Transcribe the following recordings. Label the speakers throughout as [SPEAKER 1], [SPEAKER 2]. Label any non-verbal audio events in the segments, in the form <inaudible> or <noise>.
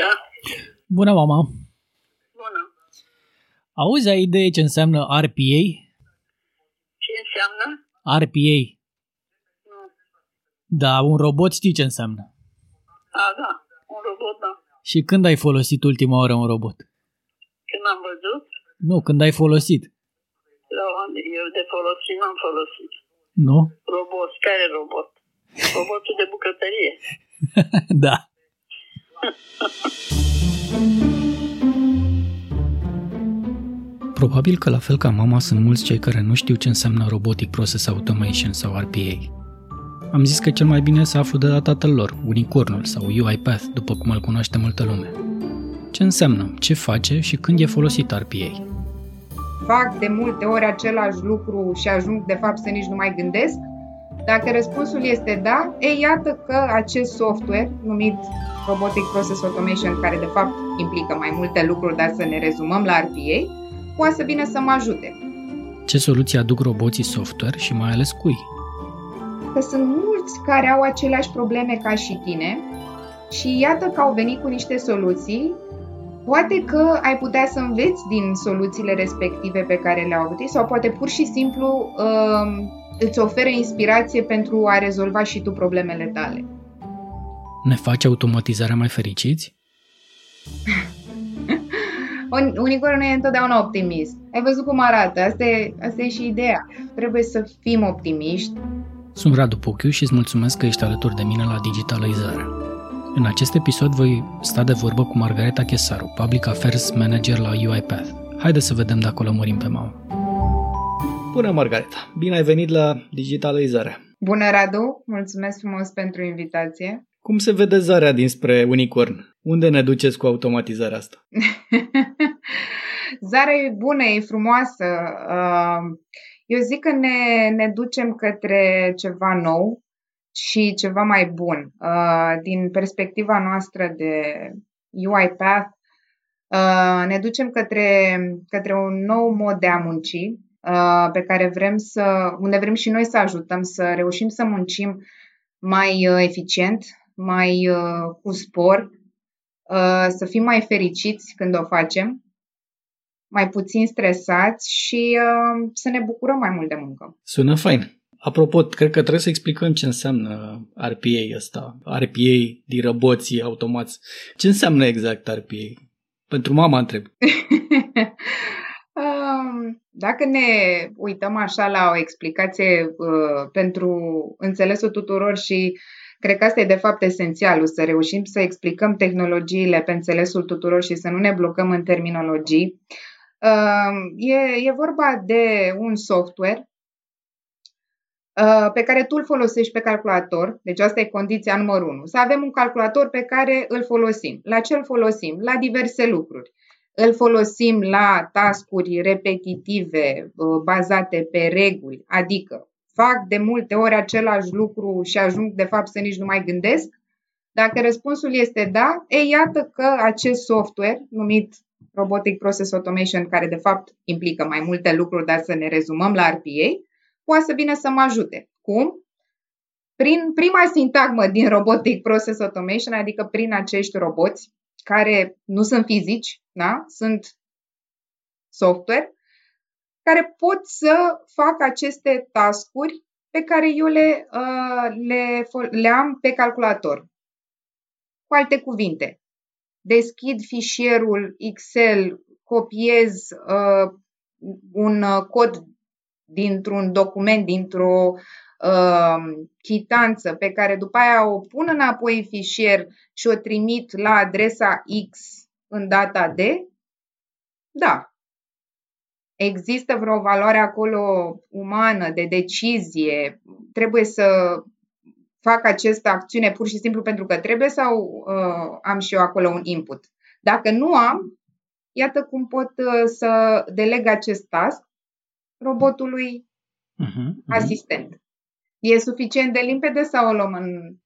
[SPEAKER 1] Da,
[SPEAKER 2] Bună, mama!
[SPEAKER 1] bună.
[SPEAKER 2] Auzi, ai idee ce înseamnă RPA?
[SPEAKER 1] Ce înseamnă?
[SPEAKER 2] RPA.
[SPEAKER 1] Nu.
[SPEAKER 2] Da, un robot știi ce înseamnă.
[SPEAKER 1] A, da, un robot, da.
[SPEAKER 2] Și când ai folosit ultima oară un robot?
[SPEAKER 1] Când am văzut,
[SPEAKER 2] Nu, când ai folosit.
[SPEAKER 1] la eu de folosit n-am folosit.
[SPEAKER 2] Nu?
[SPEAKER 1] Robot, care robot? Robotul de bucătărie. <laughs>
[SPEAKER 2] da.
[SPEAKER 3] Probabil că la fel ca mama sunt mulți cei care nu știu ce înseamnă Robotic Process Automation sau RPA. Am zis că cel mai bine să aflu de la tatăl lor, Unicornul sau UiPath, după cum îl cunoaște multă lume. Ce înseamnă, ce face și când e folosit RPA?
[SPEAKER 4] fac de multe ori același lucru și ajung de fapt să nici nu mai gândesc? Dacă răspunsul este da, e iată că acest software numit Robotic Process Automation, care de fapt implică mai multe lucruri, dar să ne rezumăm la RPA, poate să vină să mă ajute.
[SPEAKER 3] Ce soluții aduc roboții software și mai ales cui?
[SPEAKER 4] Că sunt mulți care au aceleași probleme ca și tine și iată că au venit cu niște soluții Poate că ai putea să înveți din soluțiile respective pe care le-au avut ei sau poate pur și simplu uh, îți oferă inspirație pentru a rezolva și tu problemele tale.
[SPEAKER 3] Ne face automatizarea mai fericiți? <laughs>
[SPEAKER 4] Un, unicul nu e întotdeauna optimist. Ai văzut cum arată, asta e, asta e și ideea. Trebuie să fim optimiști.
[SPEAKER 3] Sunt Radu Pochiu și îți mulțumesc că ești alături de mine la Digitalizare. În acest episod voi sta de vorbă cu Margareta Chesaru, Public Affairs Manager la UiPath. Haide să vedem dacă o lămurim pe mamă. Bună, Margareta! Bine ai venit la Digitalizare!
[SPEAKER 4] Bună, Radu! Mulțumesc frumos pentru invitație.
[SPEAKER 3] Cum se vede zarea dinspre Unicorn? Unde ne duceți cu automatizarea asta? <laughs>
[SPEAKER 4] Zarea e bună, e frumoasă. Uh, Eu zic că ne, ne ducem către ceva nou, și ceva mai bun. Uh, din perspectiva noastră de UiPath, uh, ne ducem către, către un nou mod de a munci uh, pe care vrem să, unde vrem și noi să ajutăm să reușim să muncim mai eficient, mai cu spor, să fim mai fericiți când o facem, mai puțin stresați și să ne bucurăm mai mult de muncă.
[SPEAKER 3] Sună fain. Apropo, cred că trebuie să explicăm ce înseamnă RPA ăsta, RPA din roboții automați. Ce înseamnă exact RPA? Pentru mama întreb. <laughs>
[SPEAKER 4] Dacă ne uităm așa la o explicație uh, pentru înțelesul tuturor și cred că asta e de fapt esențialul, să reușim să explicăm tehnologiile pe înțelesul tuturor și să nu ne blocăm în terminologii, uh, e, e vorba de un software Uh, pe care tu îl folosești pe calculator, deci asta e condiția numărul 1, să avem un calculator pe care îl folosim. La ce îl folosim? La diverse lucruri. Îl folosim la tascuri repetitive uh, bazate pe reguli, adică fac de multe ori același lucru și ajung de fapt să nici nu mai gândesc? Dacă răspunsul este da, e iată că acest software numit Robotic Process Automation, care de fapt implică mai multe lucruri, dar să ne rezumăm la RPA, poate să vină să mă ajute. Cum? Prin prima sintagmă din Robotic Process Automation, adică prin acești roboți care nu sunt fizici, da? sunt software, care pot să facă aceste tascuri pe care eu le, uh, le, le am pe calculator. Cu alte cuvinte, deschid fișierul Excel, copiez uh, un uh, cod dintr-un document, dintr-o uh, chitanță pe care după aia o pun înapoi în fișier și o trimit la adresa X în data D? Da. Există vreo valoare acolo umană, de decizie? Trebuie să fac această acțiune pur și simplu pentru că trebuie sau uh, am și eu acolo un input? Dacă nu am, iată cum pot uh, să deleg acest task robotului uh-huh, uh-huh. asistent. E suficient de limpede sau o luăm în...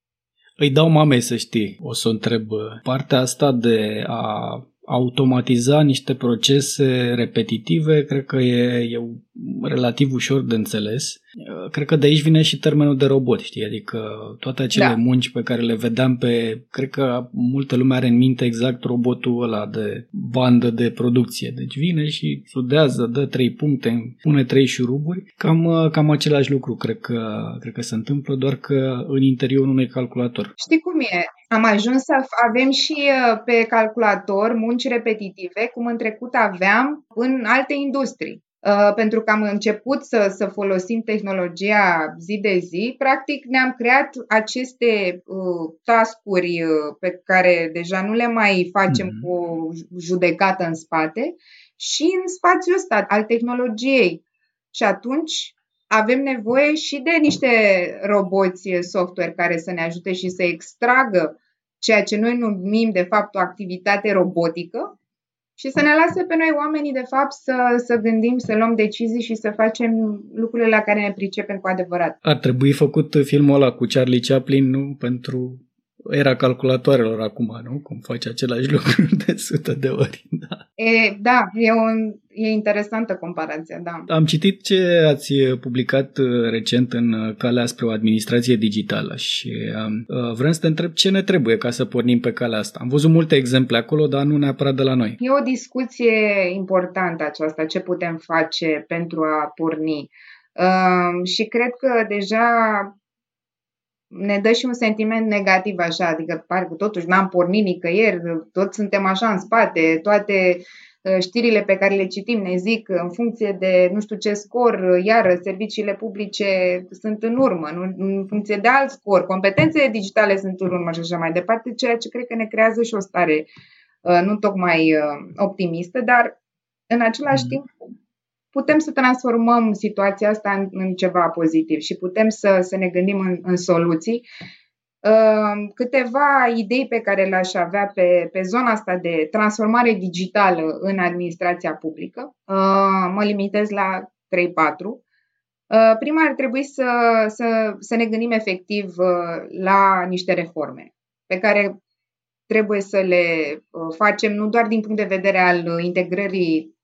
[SPEAKER 3] Îi dau mamei să știi, o să o întreb. Partea asta de a automatiza niște procese repetitive, cred că e, e relativ ușor de înțeles. Cred că de aici vine și termenul de robot, știi? Adică toate acele da. munci pe care le vedeam pe... Cred că multă lume are în minte exact robotul ăla de bandă de producție. Deci vine și sudează, dă trei puncte, pune trei șuruburi. Cam, cam același lucru cred că, cred că se întâmplă, doar că în interiorul unui calculator.
[SPEAKER 4] Știi cum e? Am ajuns să avem și uh, pe calculator munci repetitive, cum în trecut aveam în alte industrii. Uh, pentru că am început să, să folosim tehnologia zi de zi, practic ne-am creat aceste uh, tascuri uh, pe care deja nu le mai facem mm-hmm. cu judecată în spate și în spațiul ăsta al tehnologiei. Și atunci avem nevoie și de niște roboți software care să ne ajute și să extragă ceea ce noi numim de fapt o activitate robotică și să ne lase pe noi oamenii, de fapt, să, să gândim, să luăm decizii și să facem lucrurile la care ne pricepem cu adevărat.
[SPEAKER 3] Ar trebui făcut filmul ăla cu Charlie Chaplin, nu? Pentru era calculatoarelor acum, nu? Cum face același lucru de sută de ori. <laughs> Da,
[SPEAKER 4] e, da e, un, e interesantă comparația, da.
[SPEAKER 3] Am citit ce ați publicat uh, recent în uh, calea spre o administrație digitală și uh, vrem să te întreb ce ne trebuie ca să pornim pe calea asta. Am văzut multe exemple acolo, dar nu neapărat de la noi.
[SPEAKER 4] E o discuție importantă aceasta, ce putem face pentru a porni. Uh, și cred că deja ne dă și un sentiment negativ așa, adică parcă totuși n-am pornit nicăieri, toți suntem așa în spate, toate uh, știrile pe care le citim ne zic în funcție de nu știu ce scor, iar serviciile publice sunt în urmă, nu, în funcție de alt scor, competențele digitale sunt în urmă și așa mai departe, ceea ce cred că ne creează și o stare uh, nu tocmai uh, optimistă, dar în același mm. timp putem să transformăm situația asta în, în ceva pozitiv și putem să, să ne gândim în, în soluții. Uh, câteva idei pe care le-aș avea pe, pe zona asta de transformare digitală în administrația publică. Uh, mă limitez la 3-4. Uh, prima ar trebui să, să, să ne gândim efectiv la niște reforme pe care trebuie să le facem nu doar din punct de vedere al integrării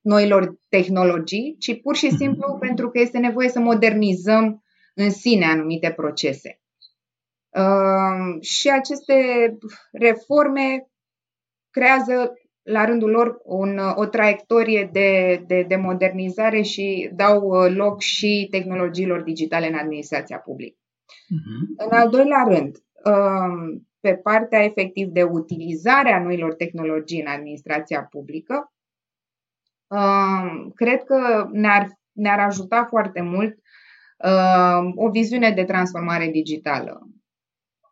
[SPEAKER 4] noilor tehnologii, ci pur și mhm. simplu <laughs> pentru că este nevoie să modernizăm în sine anumite procese. Uh, și aceste reforme creează la rândul lor un, o traiectorie de, de, de modernizare și dau uh, loc și tehnologiilor digitale în administrația publică. Uh-huh. În al doilea rând, uh, pe partea efectiv de utilizare a noilor tehnologii în administrația publică, cred că ne-ar, ne-ar ajuta foarte mult o viziune de transformare digitală.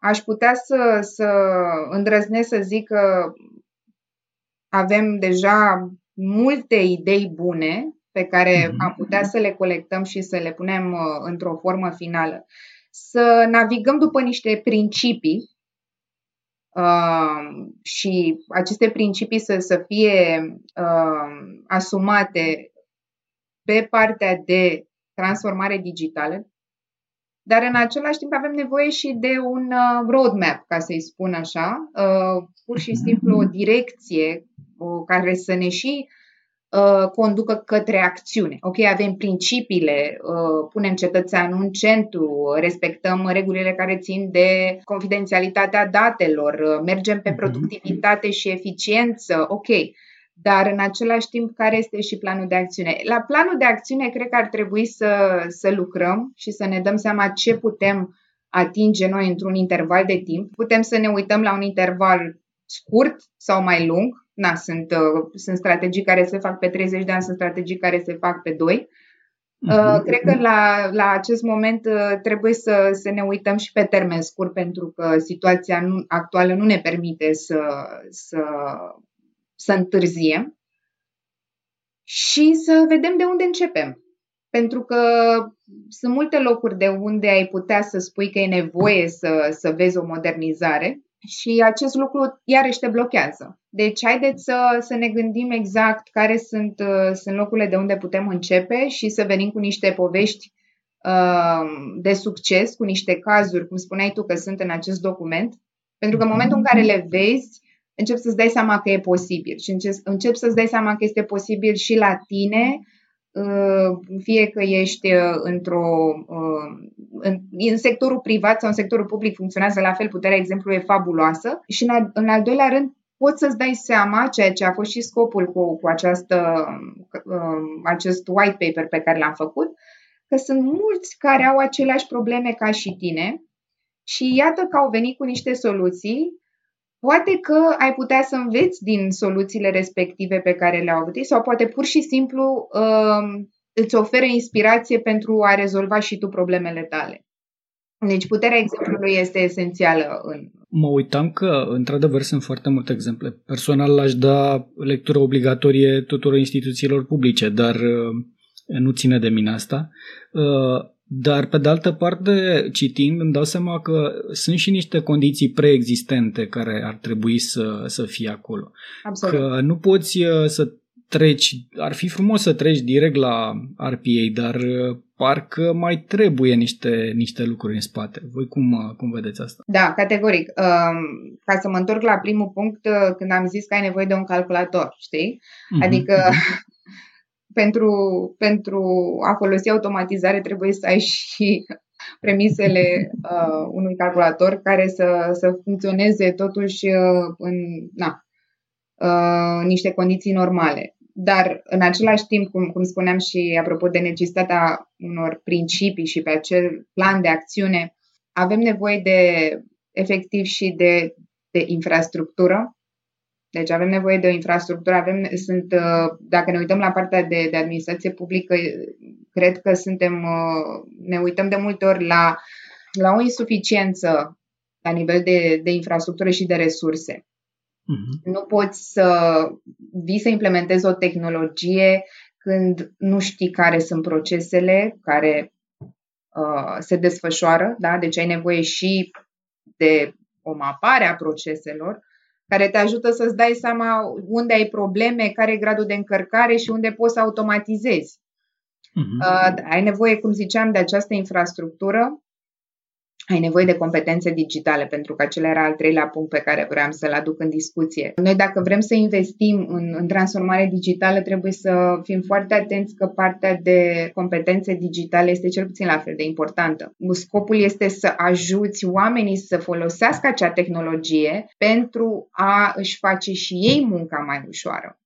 [SPEAKER 4] Aș putea să, să îndrăznesc să zic că avem deja multe idei bune pe care mhm. am putea să le colectăm și să le punem uh, într-o formă finală. Să navigăm după niște principii uh, și aceste principii să, să fie uh, asumate pe partea de transformare digitală, dar în același timp avem nevoie și de un uh, roadmap, ca să-i spun așa, uh, pur și simplu o direcție uh, care să ne și Uh, conducă către acțiune. Ok, avem principiile, uh, punem cetățeanul în centru, respectăm regulile care țin de confidențialitatea datelor, uh, mergem pe mhm. productivitate și eficiență, ok, dar în același timp care este și planul de acțiune? La planul de acțiune cred că ar trebui să, să lucrăm și să ne dăm seama ce putem atinge noi într-un interval de timp. Putem să ne uităm la un interval scurt sau mai lung, na, sunt, uh, sunt strategii care se fac pe 30 de ani, sunt strategii care se fac pe 2. Uh, mhm. cred că la, la acest moment uh, trebuie să, să ne uităm și pe termen scurt, pentru că situația nu, actuală nu ne permite să, să, să întârziem și să vedem de unde începem. Pentru că sunt multe locuri de unde ai putea să spui că e nevoie să, să vezi o modernizare, și acest lucru iarăși te blochează. Deci haideți să, să ne gândim exact care sunt, uh, sunt locurile de unde putem începe și să venim cu niște povești uh, de succes, cu niște cazuri, cum spuneai tu că sunt în acest document, pentru că în momentul în care le vezi, încep să-ți dai seama că e posibil și încep, încep să-ți dai seama că este posibil și la tine, uh, fie că ești uh, într-o, uh, în, în sectorul privat sau în sectorul public funcționează la fel, puterea exemplului e fabuloasă. Și în al, în al doilea rând poți să-ți dai seama, ceea ce a fost și scopul cu, cu această, acest white paper pe care l-am făcut, că sunt mulți care au aceleași probleme ca și tine și iată că au venit cu niște soluții Poate că ai putea să înveți din soluțiile respective pe care le-au avut ei sau poate pur și simplu uh, îți oferă inspirație pentru a rezolva și tu problemele tale. Deci puterea exemplului este esențială în...
[SPEAKER 3] Mă uitam că, într-adevăr, sunt foarte multe exemple. Personal l-aș da lectură obligatorie tuturor instituțiilor publice, dar uh, nu ține de mine asta. Uh, dar, pe de altă parte, citind, îmi dau seama că sunt și niște condiții preexistente care ar trebui să, să fie acolo.
[SPEAKER 4] Absolut.
[SPEAKER 3] Că nu poți uh, să treci, ar fi frumos să treci direct la RPA, dar uh, parcă mai trebuie niște, niște lucruri în spate. Voi cum, uh, cum vedeți asta?
[SPEAKER 4] Da, categoric. Um, ca să mă întorc la primul punct, când am zis că ai nevoie de un calculator, știi? Mm-hmm. Adică pentru, pentru a folosi automatizare trebuie să ai și <laughs> premisele uh, unui calculator care să, să funcționeze totuși uh, în na, uh, niște condiții normale. Dar în același timp, cum, cum spuneam și apropo de necesitatea unor principii și pe acel plan de acțiune, avem nevoie de efectiv și de, de infrastructură deci avem nevoie de o infrastructură, avem, sunt, uh, dacă ne uităm la partea de, de administrație publică, cred că suntem, uh, ne uităm de multe ori la, la o insuficiență la nivel de, de infrastructură și de resurse. Uh-huh. Nu poți să vii să implementezi o tehnologie când nu știi care sunt procesele care uh, se desfășoară, da? deci ai nevoie și de o mapare a proceselor, care te ajută să-ți dai seama unde ai probleme, care e gradul de încărcare și unde poți să automatizezi. Uh-huh. Uh, ai nevoie, cum ziceam, de această infrastructură ai nevoie de competențe digitale, pentru că acela era al treilea punct pe care vreau să-l aduc în discuție. Noi, dacă vrem să investim în, în transformare digitală, trebuie să fim foarte atenți că partea de competențe digitale este cel puțin la fel de importantă. Scopul este să ajuți oamenii să folosească acea tehnologie pentru a își face și ei munca mai ușoară.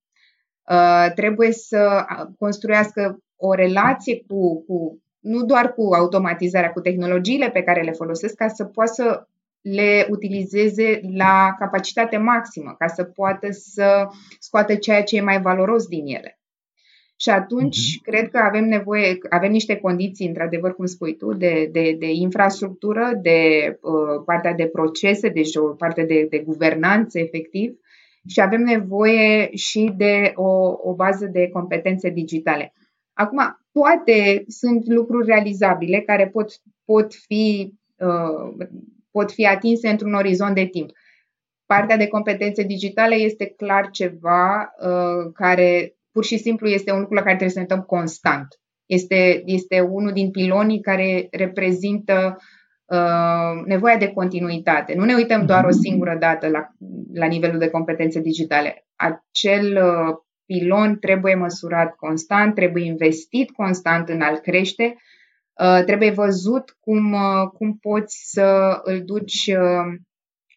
[SPEAKER 4] Uh, trebuie să construiască o relație cu, cu nu doar cu automatizarea, cu tehnologiile pe care le folosesc, ca să poată să le utilizeze la capacitate maximă, ca să poată să scoată ceea ce e mai valoros din ele. Și atunci, uh-huh. cred că avem nevoie, avem niște condiții, într-adevăr, cum spui tu, de, de, de infrastructură, de uh, partea de procese, deci o parte de, de guvernanță, efectiv, și avem nevoie și de o, o bază de competențe digitale. Acum, poate sunt lucruri realizabile care pot, pot, fi, uh, pot fi atinse într-un orizont de timp. Partea de competențe digitale este clar ceva uh, care pur și simplu este un lucru la care trebuie să ne uităm constant. Este, este unul din pilonii care reprezintă uh, nevoia de continuitate. Nu ne uităm doar o singură dată la, la nivelul de competențe digitale. Acel uh, pilon trebuie măsurat constant, trebuie investit constant în a-l crește, uh, trebuie văzut cum, uh, cum poți să îl duci uh,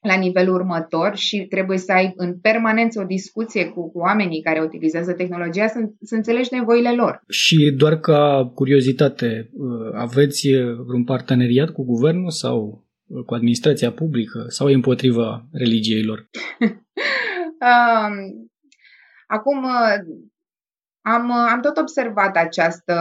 [SPEAKER 4] la nivelul următor și trebuie să ai în permanență o discuție cu, cu oamenii care utilizează tehnologia să, să înțelegi nevoile lor.
[SPEAKER 3] Și doar ca curiozitate, aveți vreun parteneriat cu guvernul sau cu administrația publică sau e împotriva religiei lor? <laughs>
[SPEAKER 4] um, Acum uh, am, uh, am tot observat această,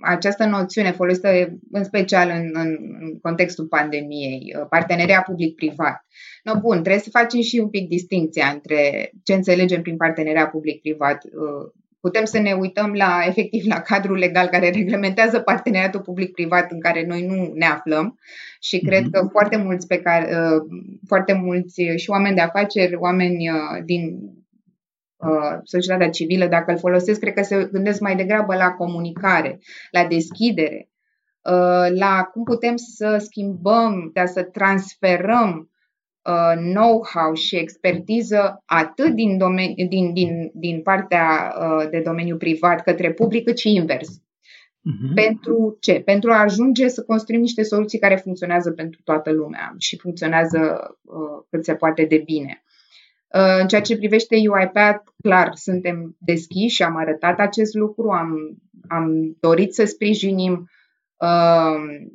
[SPEAKER 4] această noțiune folosită în special în, în, în contextul pandemiei, uh, parteneria public-privat. No, bun, trebuie să facem și un pic distinția între ce înțelegem prin parteneria public-privat. Putem să ne uităm la efectiv la cadrul legal care reglementează parteneriatul public-privat în care noi nu ne aflăm și cred că mhm. foarte mulți pe care foarte mulți și oameni de afaceri, oameni din Uh, societatea civilă, dacă îl folosesc, cred că se gândesc mai degrabă la comunicare, la deschidere, uh, la cum putem să schimbăm, să transferăm uh, know-how și expertiză atât din, domeni, din, din, din partea uh, de domeniu privat către public, cât și invers. Uh-huh. Pentru ce? Pentru a ajunge să construim niște soluții care funcționează pentru toată lumea și funcționează uh, cât se poate de bine. Uh, în ceea ce privește UiPath, clar, suntem deschiși și am arătat acest lucru, am, am dorit să sprijinim uh,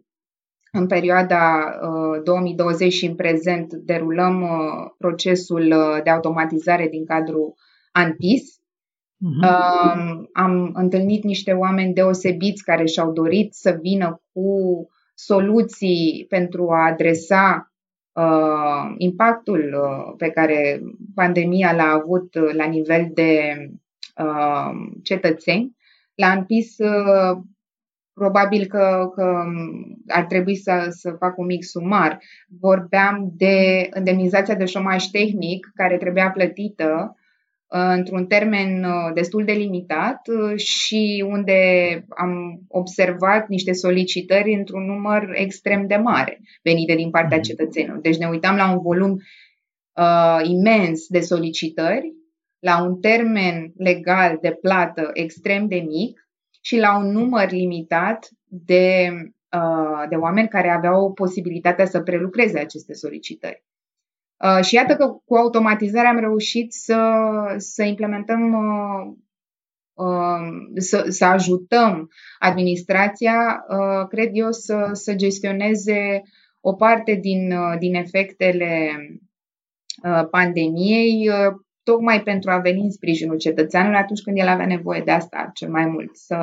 [SPEAKER 4] în perioada uh, 2020 și în prezent derulăm uh, procesul uh, de automatizare din cadrul ANTIS. Uh-huh. Uh, am întâlnit niște oameni deosebiți care și-au dorit să vină cu soluții pentru a adresa uh, impactul uh, pe care pandemia l-a avut uh, la nivel de uh, cetățeni. La ANPIS uh, probabil că, că ar trebui să, să fac un mic sumar. Vorbeam de indemnizația de șomaj tehnic care trebuia plătită uh, într-un termen uh, destul de limitat uh, și unde am observat niște solicitări într-un număr extrem de mare venite din partea mhm. cetățenilor. Deci ne uitam la un volum uh, imens de solicitări, la un termen legal de plată extrem de mic și la un număr limitat de, uh, de oameni care aveau posibilitatea să prelucreze aceste solicitări. Uh, și iată că cu automatizarea am reușit să, să implementăm, uh, să, să ajutăm administrația, cred eu, să, să gestioneze o parte din, din efectele pandemiei tocmai pentru a veni în sprijinul cetățeanului atunci când el avea nevoie de asta cel mai mult, să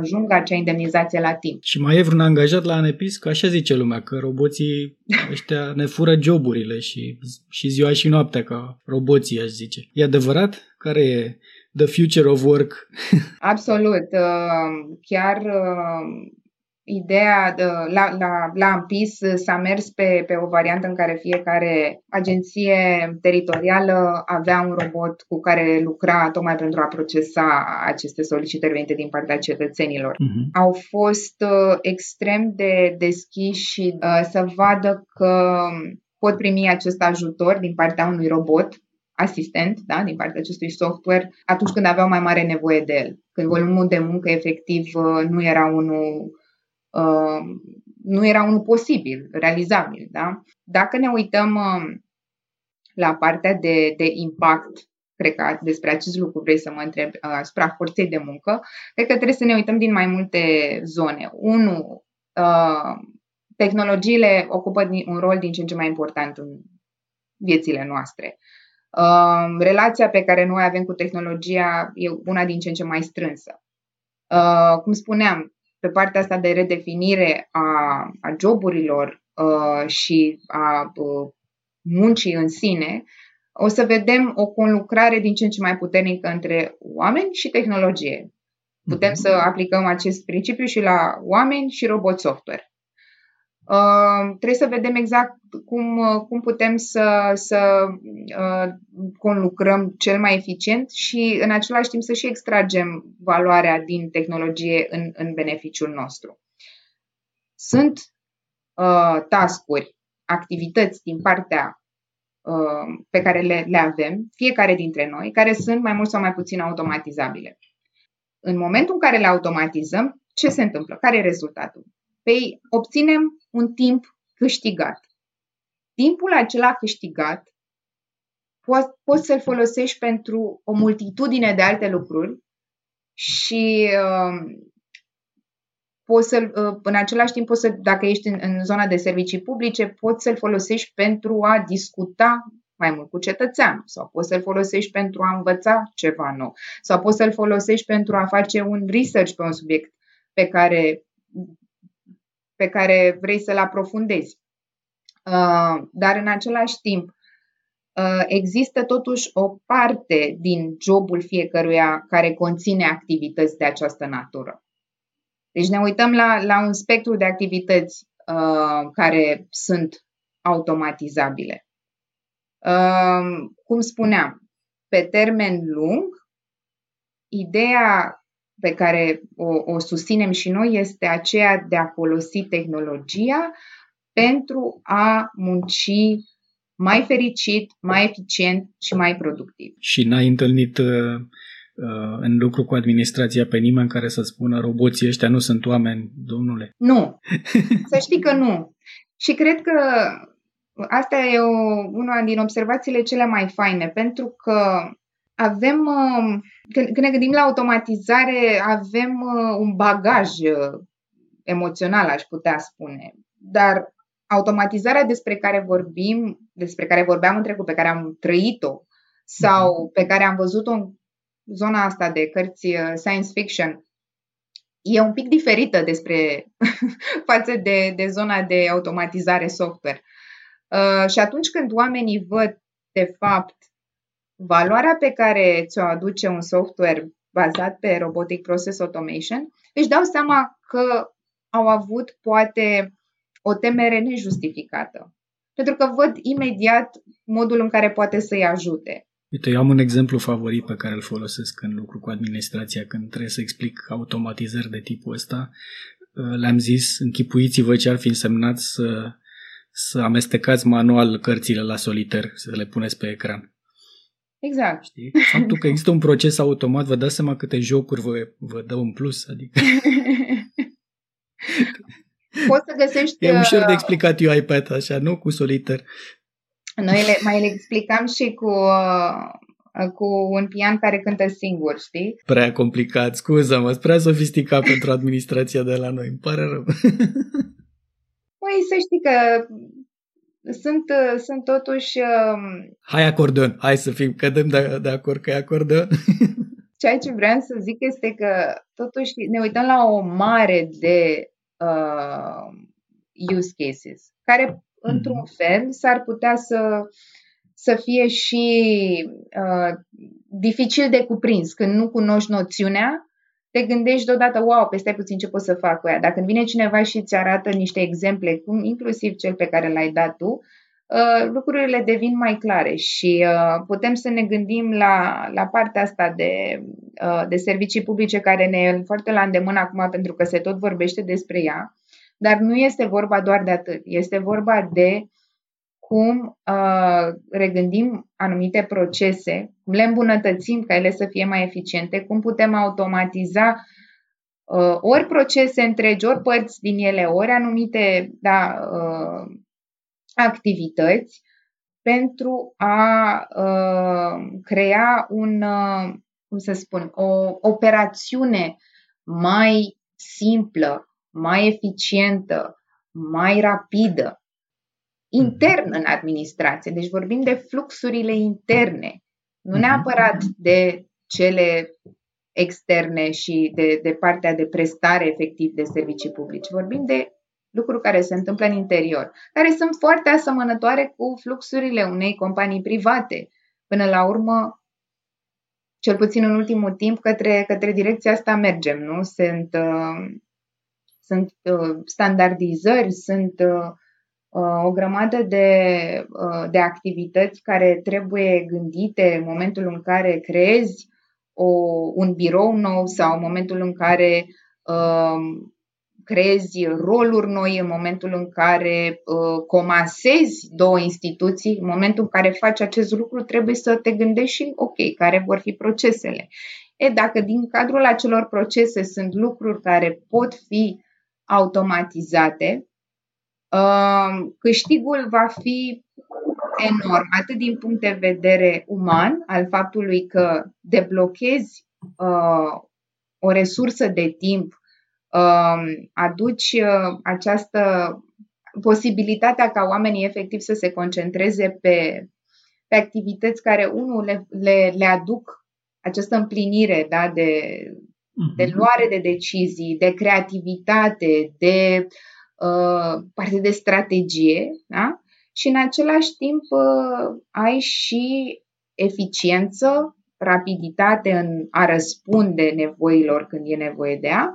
[SPEAKER 4] ajungă acea indemnizație la timp.
[SPEAKER 3] Și mai e vreun angajat la ANEPIS, că așa zice lumea, că roboții ăștia ne fură joburile și, și ziua și noaptea ca roboții, aș zice. E adevărat? Care e the future of work? <laughs>
[SPEAKER 4] Absolut. Uh, chiar uh, ideea de, la, la, la AMPIS s-a mers pe, pe o variantă în care fiecare agenție teritorială avea un robot cu care lucra tocmai pentru a procesa aceste solicitări venite din partea cetățenilor. Uh-huh. Au fost uh, extrem de deschiși și uh, să vadă că pot primi acest ajutor din partea unui robot asistent, da, din partea acestui software, atunci când aveau mai mare nevoie de el. Când volumul de muncă efectiv uh, nu era unul Uh, nu era unul posibil, realizabil. Da? Dacă ne uităm uh, la partea de, de impact, cred că despre acest lucru vrei să mă întreb, uh, asupra forței de muncă, cred că trebuie să ne uităm din mai multe zone. Unu, tehnologiile ocupă un rol din ce în ce mai important în viețile noastre. relația pe care noi avem cu tehnologia e una din ce în ce mai strânsă. cum spuneam, pe partea asta de redefinire a, a joburilor uh, și a uh, muncii în sine, o să vedem o conlucrare din ce în ce mai puternică între oameni și tehnologie. Putem mhm. să aplicăm acest principiu și la oameni și robot software. Uh, trebuie să vedem exact cum, uh, cum putem să, să uh, conlucrăm cel mai eficient și în același timp să și extragem valoarea din tehnologie în, în beneficiul nostru. Sunt uh, tascuri, activități din partea uh, pe care le, le avem, fiecare dintre noi, care sunt mai mult sau mai puțin automatizabile. În momentul în care le automatizăm, ce se întâmplă? Care e rezultatul? Păi obținem un timp câștigat. Timpul acela câștigat poți, poți să-l folosești pentru o multitudine de alte lucruri și uh, poți să uh, în același timp, poți să, dacă ești în, în zona de servicii publice, poți să-l folosești pentru a discuta mai mult cu cetățean sau poți să-l folosești pentru a învăța ceva nou sau poți să-l folosești pentru a face un research pe un subiect pe care pe care vrei să-l aprofundezi. Uh, dar în același timp, uh, există totuși o parte din jobul fiecăruia care conține activități de această natură. Deci ne uităm la, la un spectru de activități uh, care sunt automatizabile. Uh, cum spuneam, pe termen lung, ideea pe care o, o susținem și noi este aceea de a folosi tehnologia pentru a munci mai fericit, mai eficient și mai productiv.
[SPEAKER 3] Și n-ai întâlnit uh, uh, în lucru cu administrația pe nimeni care să spună roboții ăștia nu sunt oameni, domnule?
[SPEAKER 4] Nu. <laughs> Să știi că nu. Și cred că asta e o, una din observațiile cele mai faine, pentru că avem, uh, când, ne gândim la automatizare, avem uh, un bagaj uh, emoțional, aș putea spune. Dar automatizarea despre care vorbim, despre care vorbeam în trecut, pe care am trăit-o sau mhm. pe care am văzut-o în zona asta de cărți science fiction, e un pic diferită despre <laughs> față de, de zona de automatizare software. Uh, și atunci când oamenii văd, de fapt, valoarea pe care ți-o aduce un software bazat pe Robotic Process Automation, își dau seama că au avut poate o temere nejustificată. Pentru că văd imediat modul în care poate să-i ajute.
[SPEAKER 3] Uite, eu am un exemplu favorit pe care îl folosesc în lucru cu administrația când trebuie să explic automatizări de tipul ăsta. Uh, le-am zis, închipuiți-vă ce ar fi însemnat să, să amestecați manual cărțile la soliter, să le puneți pe ecran.
[SPEAKER 4] Exact.
[SPEAKER 3] Știi? Faptul că există un proces automat, vă dați seama câte jocuri vă, vă dă în plus. Adică... <laughs>
[SPEAKER 4] Poți să găsești...
[SPEAKER 3] E ușor de uh, explicat iPad așa, nu cu soliter.
[SPEAKER 4] Noi le, mai le explicam și cu, uh, cu un pian care cântă singur, știi?
[SPEAKER 3] Prea complicat, scuză-mă, prea sofisticat pentru administrația de la noi, îmi pare rău.
[SPEAKER 4] Păi să știi că sunt, uh, sunt totuși... Um,
[SPEAKER 3] hai acordeon, hai să fim, cădem de, de acord că e acordeon. <laughs>
[SPEAKER 4] Ceea ce vreau să zic este că totuși ne uităm la o mare de uh, use cases, care într-un mhm. fel s-ar putea să, să fie și uh, dificil de cuprins. Când nu cunoști noțiunea, te gândești deodată, wow, peste puțin ce pot să fac cu ea. Dacă vine cineva și îți arată niște exemple, cum inclusiv cel pe care l-ai dat tu, uh, lucrurile devin mai clare și uh, putem să ne gândim la, la partea asta de, uh, de servicii publice care ne e foarte la îndemână acum pentru că se tot vorbește despre ea, dar nu este vorba doar de atât. Este vorba de cum uh, regândim anumite procese, cum le îmbunătățim ca ele să fie mai eficiente, cum putem automatiza uh, ori procese întregi, ori părți din ele, ori anumite da, uh, activități pentru a uh, crea un, uh, cum să spun, o operațiune mai simplă, mai eficientă, mai rapidă, intern în administrație. Deci vorbim de fluxurile interne, nu mhm. neapărat de cele externe și de, de partea de prestare efectiv de servicii publici. Vorbim de lucruri care se întâmplă în interior, care sunt foarte asemănătoare cu fluxurile unei companii private. Până la urmă, cel puțin în ultimul timp, către, către direcția asta mergem, nu? Sunt, uh, sunt uh, standardizări, sunt uh, Uh, o grămadă de, uh, de activități care trebuie gândite în momentul în care creezi o, un birou nou sau în momentul în care uh, creezi roluri noi, în momentul în care uh, comasezi două instituții, în momentul în care faci acest lucru, trebuie să te gândești și, ok, care vor fi procesele. E, dacă din cadrul acelor procese sunt lucruri care pot fi automatizate, câștigul va fi enorm, atât din punct de vedere uman, al faptului că deblochezi uh, o resursă de timp, uh, aduci uh, această posibilitatea ca oamenii efectiv să se concentreze pe, pe activități care, unul, le, le, le aduc această împlinire da, de, de mhm. luare de decizii, de creativitate, de uh, Uh, parte de strategie, da? și în același timp uh, ai și eficiență, rapiditate în a răspunde nevoilor când e nevoie de ea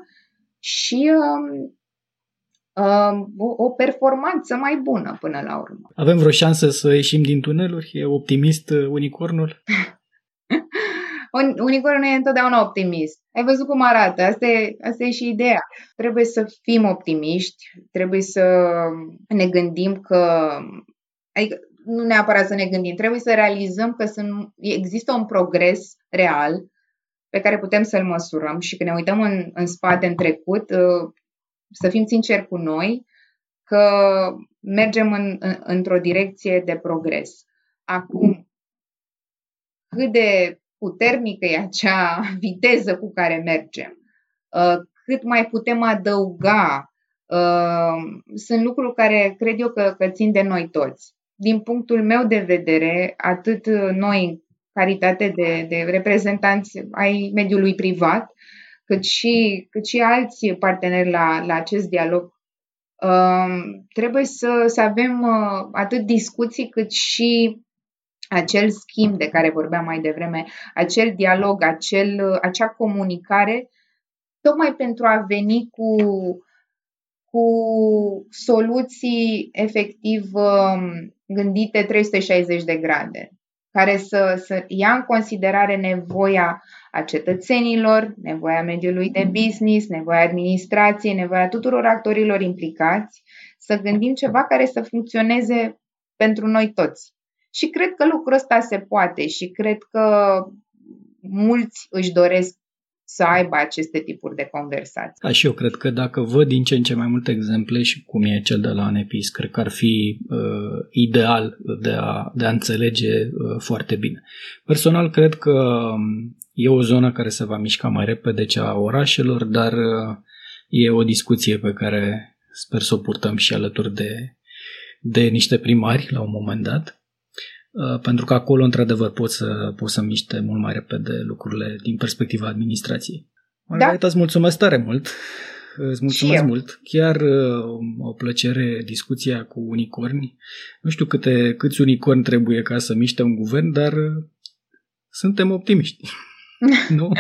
[SPEAKER 4] și um, um, o, o performanță mai bună până la urmă.
[SPEAKER 3] Avem vreo șansă să ieșim din tuneluri? E optimist uh, unicornul? <laughs>
[SPEAKER 4] Un, unicornul e întotdeauna optimist. Ai văzut cum arată, asta e, asta e și ideea. Trebuie să fim optimiști, trebuie să ne gândim că Adică nu neapărat să ne gândim, trebuie să realizăm că sunt, există un progres real pe care putem să-l măsurăm și când ne uităm în, în spate, în trecut, uh, să fim sinceri cu noi că mergem în, în, într-o direcție de progres. Acum, cât de puternică e acea <laughs> viteză cu care mergem, uh, cât mai putem adăuga, uh, sunt lucruri care cred eu că, că țin de noi toți. Din punctul meu de vedere, atât noi, în calitate de, de reprezentanți ai mediului privat, cât și, cât și alți parteneri la, la acest dialog, uh, trebuie să, să avem uh, atât discuții cât și acel schimb de care vorbeam mai devreme, acel dialog, acel, acea comunicare, tocmai pentru a veni cu, cu soluții efectiv um, gândite 360 de grade, care să, să ia în considerare nevoia a cetățenilor, nevoia mediului de business, nevoia administrației, nevoia tuturor actorilor implicați, să gândim ceva care să funcționeze pentru noi toți. Și cred că lucrul ăsta se poate și cred că mulți își doresc să aibă aceste tipuri de conversații.
[SPEAKER 3] Da, și eu cred că dacă văd din ce în ce mai multe exemple și cum e cel de la Anepis, cred că ar fi uh, ideal de a, de a înțelege uh, foarte bine. Personal, cred că um, e o zonă care se va mișca mai repede cea a orașelor, dar uh, e o discuție pe care sper să o purtăm și alături de, de niște primari la un moment dat. Uh, pentru că acolo, într-adevăr, poți să, poți să miște mult mai repede lucrurile din perspectiva administrației. Margareta, da? îți mulțumesc tare mult! Îți mulțumesc mult! Chiar uh, o plăcere discuția cu unicorni. Nu știu câte, câți unicorni trebuie ca să miște un guvern, dar uh, suntem optimiști. <laughs> nu?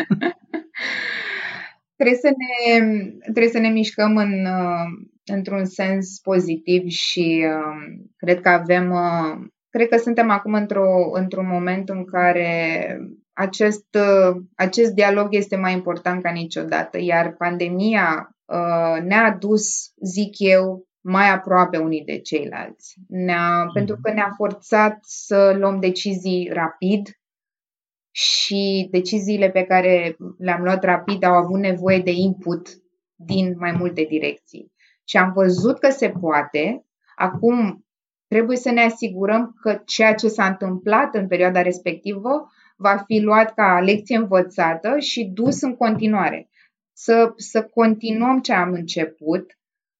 [SPEAKER 4] trebuie, să ne, trebuie să ne mișcăm în, într-un sens pozitiv și cred că avem Cred că suntem acum într-o, într-un moment în care acest, acest dialog este mai important ca niciodată, iar pandemia uh, ne-a dus, zic eu, mai aproape unii de ceilalți. Ne-a, mm-hmm. Pentru că ne-a forțat să luăm decizii rapid și deciziile pe care le-am luat rapid au avut nevoie de input din mai multe direcții. Și am văzut că se poate. Acum Trebuie să ne asigurăm că ceea ce s-a întâmplat în perioada respectivă va fi luat ca lecție învățată și dus în continuare. Să, să continuăm ce am început,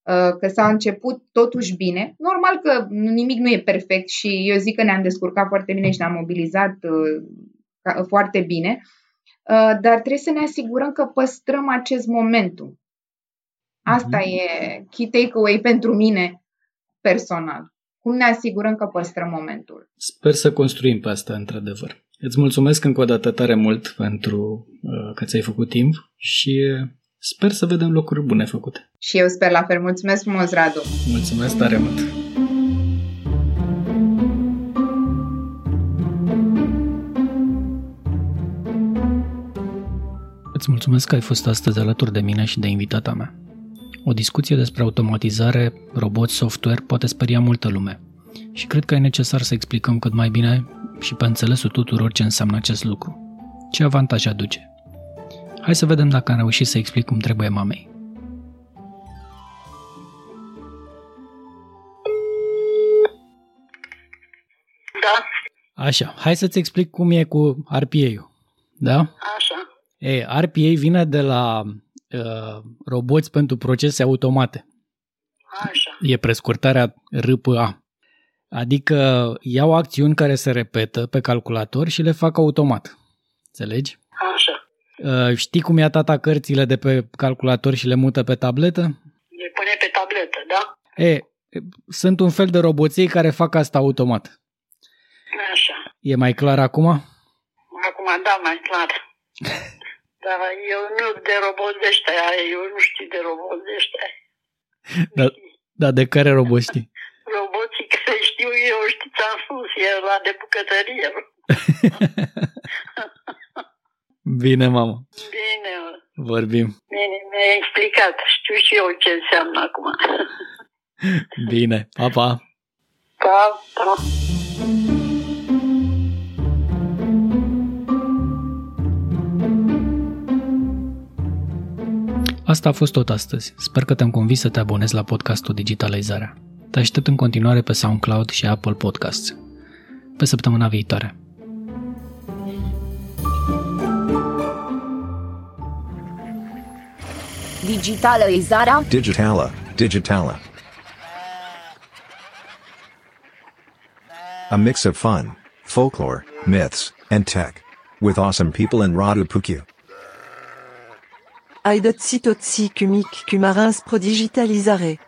[SPEAKER 4] uh, că s-a început totuși bine. Normal că nimic nu e perfect și eu zic că ne-am descurcat foarte bine și ne-am mobilizat uh, foarte bine, uh, dar trebuie să ne asigurăm că păstrăm acest momentum. Asta mm-hmm. e key takeaway pentru mine personal cum ne asigurăm că păstrăm momentul.
[SPEAKER 3] Sper să construim pe asta, într-adevăr. Îți mulțumesc încă o dată tare mult pentru uh, că ți-ai făcut timp și uh, sper să vedem lucruri bune făcute.
[SPEAKER 4] Și eu sper la fel. Mulțumesc frumos, Radu!
[SPEAKER 3] Mulțumesc tare mult! Îți mulțumesc că ai fost astăzi alături de mine și de invitata mea. O discuție despre automatizare, robot, software poate speria multă lume și cred că e necesar să explicăm cât mai bine și pe înțelesul tuturor ce înseamnă acest lucru. Ce avantaje aduce? Hai să vedem dacă am reușit să explic cum trebuie mamei.
[SPEAKER 1] Da.
[SPEAKER 3] Așa, hai să-ți explic cum e cu RPA-ul. Da?
[SPEAKER 1] Așa.
[SPEAKER 3] E, RPA vine de la Uh, roboți pentru procese automate.
[SPEAKER 1] Așa.
[SPEAKER 3] E prescurtarea RPA. Adică iau acțiuni care se repetă pe calculator și le fac automat. Înțelegi?
[SPEAKER 1] Așa.
[SPEAKER 3] Uh, știi cum ia tata cărțile de pe calculator și le mută pe tabletă?
[SPEAKER 1] Le pune pe tabletă, da?
[SPEAKER 3] E, sunt un fel de roboței care fac asta automat.
[SPEAKER 1] Așa.
[SPEAKER 3] E mai clar acum?
[SPEAKER 1] Acum, da, mai clar. <laughs> Dar eu nu de robot de ăștia, eu nu știu de robot de ăștia.
[SPEAKER 3] Da, da, de care robot știi? <laughs>
[SPEAKER 1] Roboții care știu eu, știu ce-am spus, e la de bucătărie. <laughs>
[SPEAKER 3] Bine, mamă.
[SPEAKER 1] Bine.
[SPEAKER 3] Vorbim.
[SPEAKER 1] Bine, mi-ai explicat. Știu și eu ce înseamnă acum. <laughs>
[SPEAKER 3] Bine. Pa, pa.
[SPEAKER 1] Pa, pa.
[SPEAKER 3] Asta a fost tot astăzi. Sper că te-am convins să te abonezi la podcastul Digitalizarea. Te aștept în continuare pe SoundCloud și Apple Podcasts. Pe săptămâna viitoare.
[SPEAKER 5] Digitalizarea
[SPEAKER 6] Digitala, Digitala. A mix of fun, folklore, myths, and tech. With awesome people in Radu
[SPEAKER 7] Aedotsitotsi cumic cumarins prodigitalizare.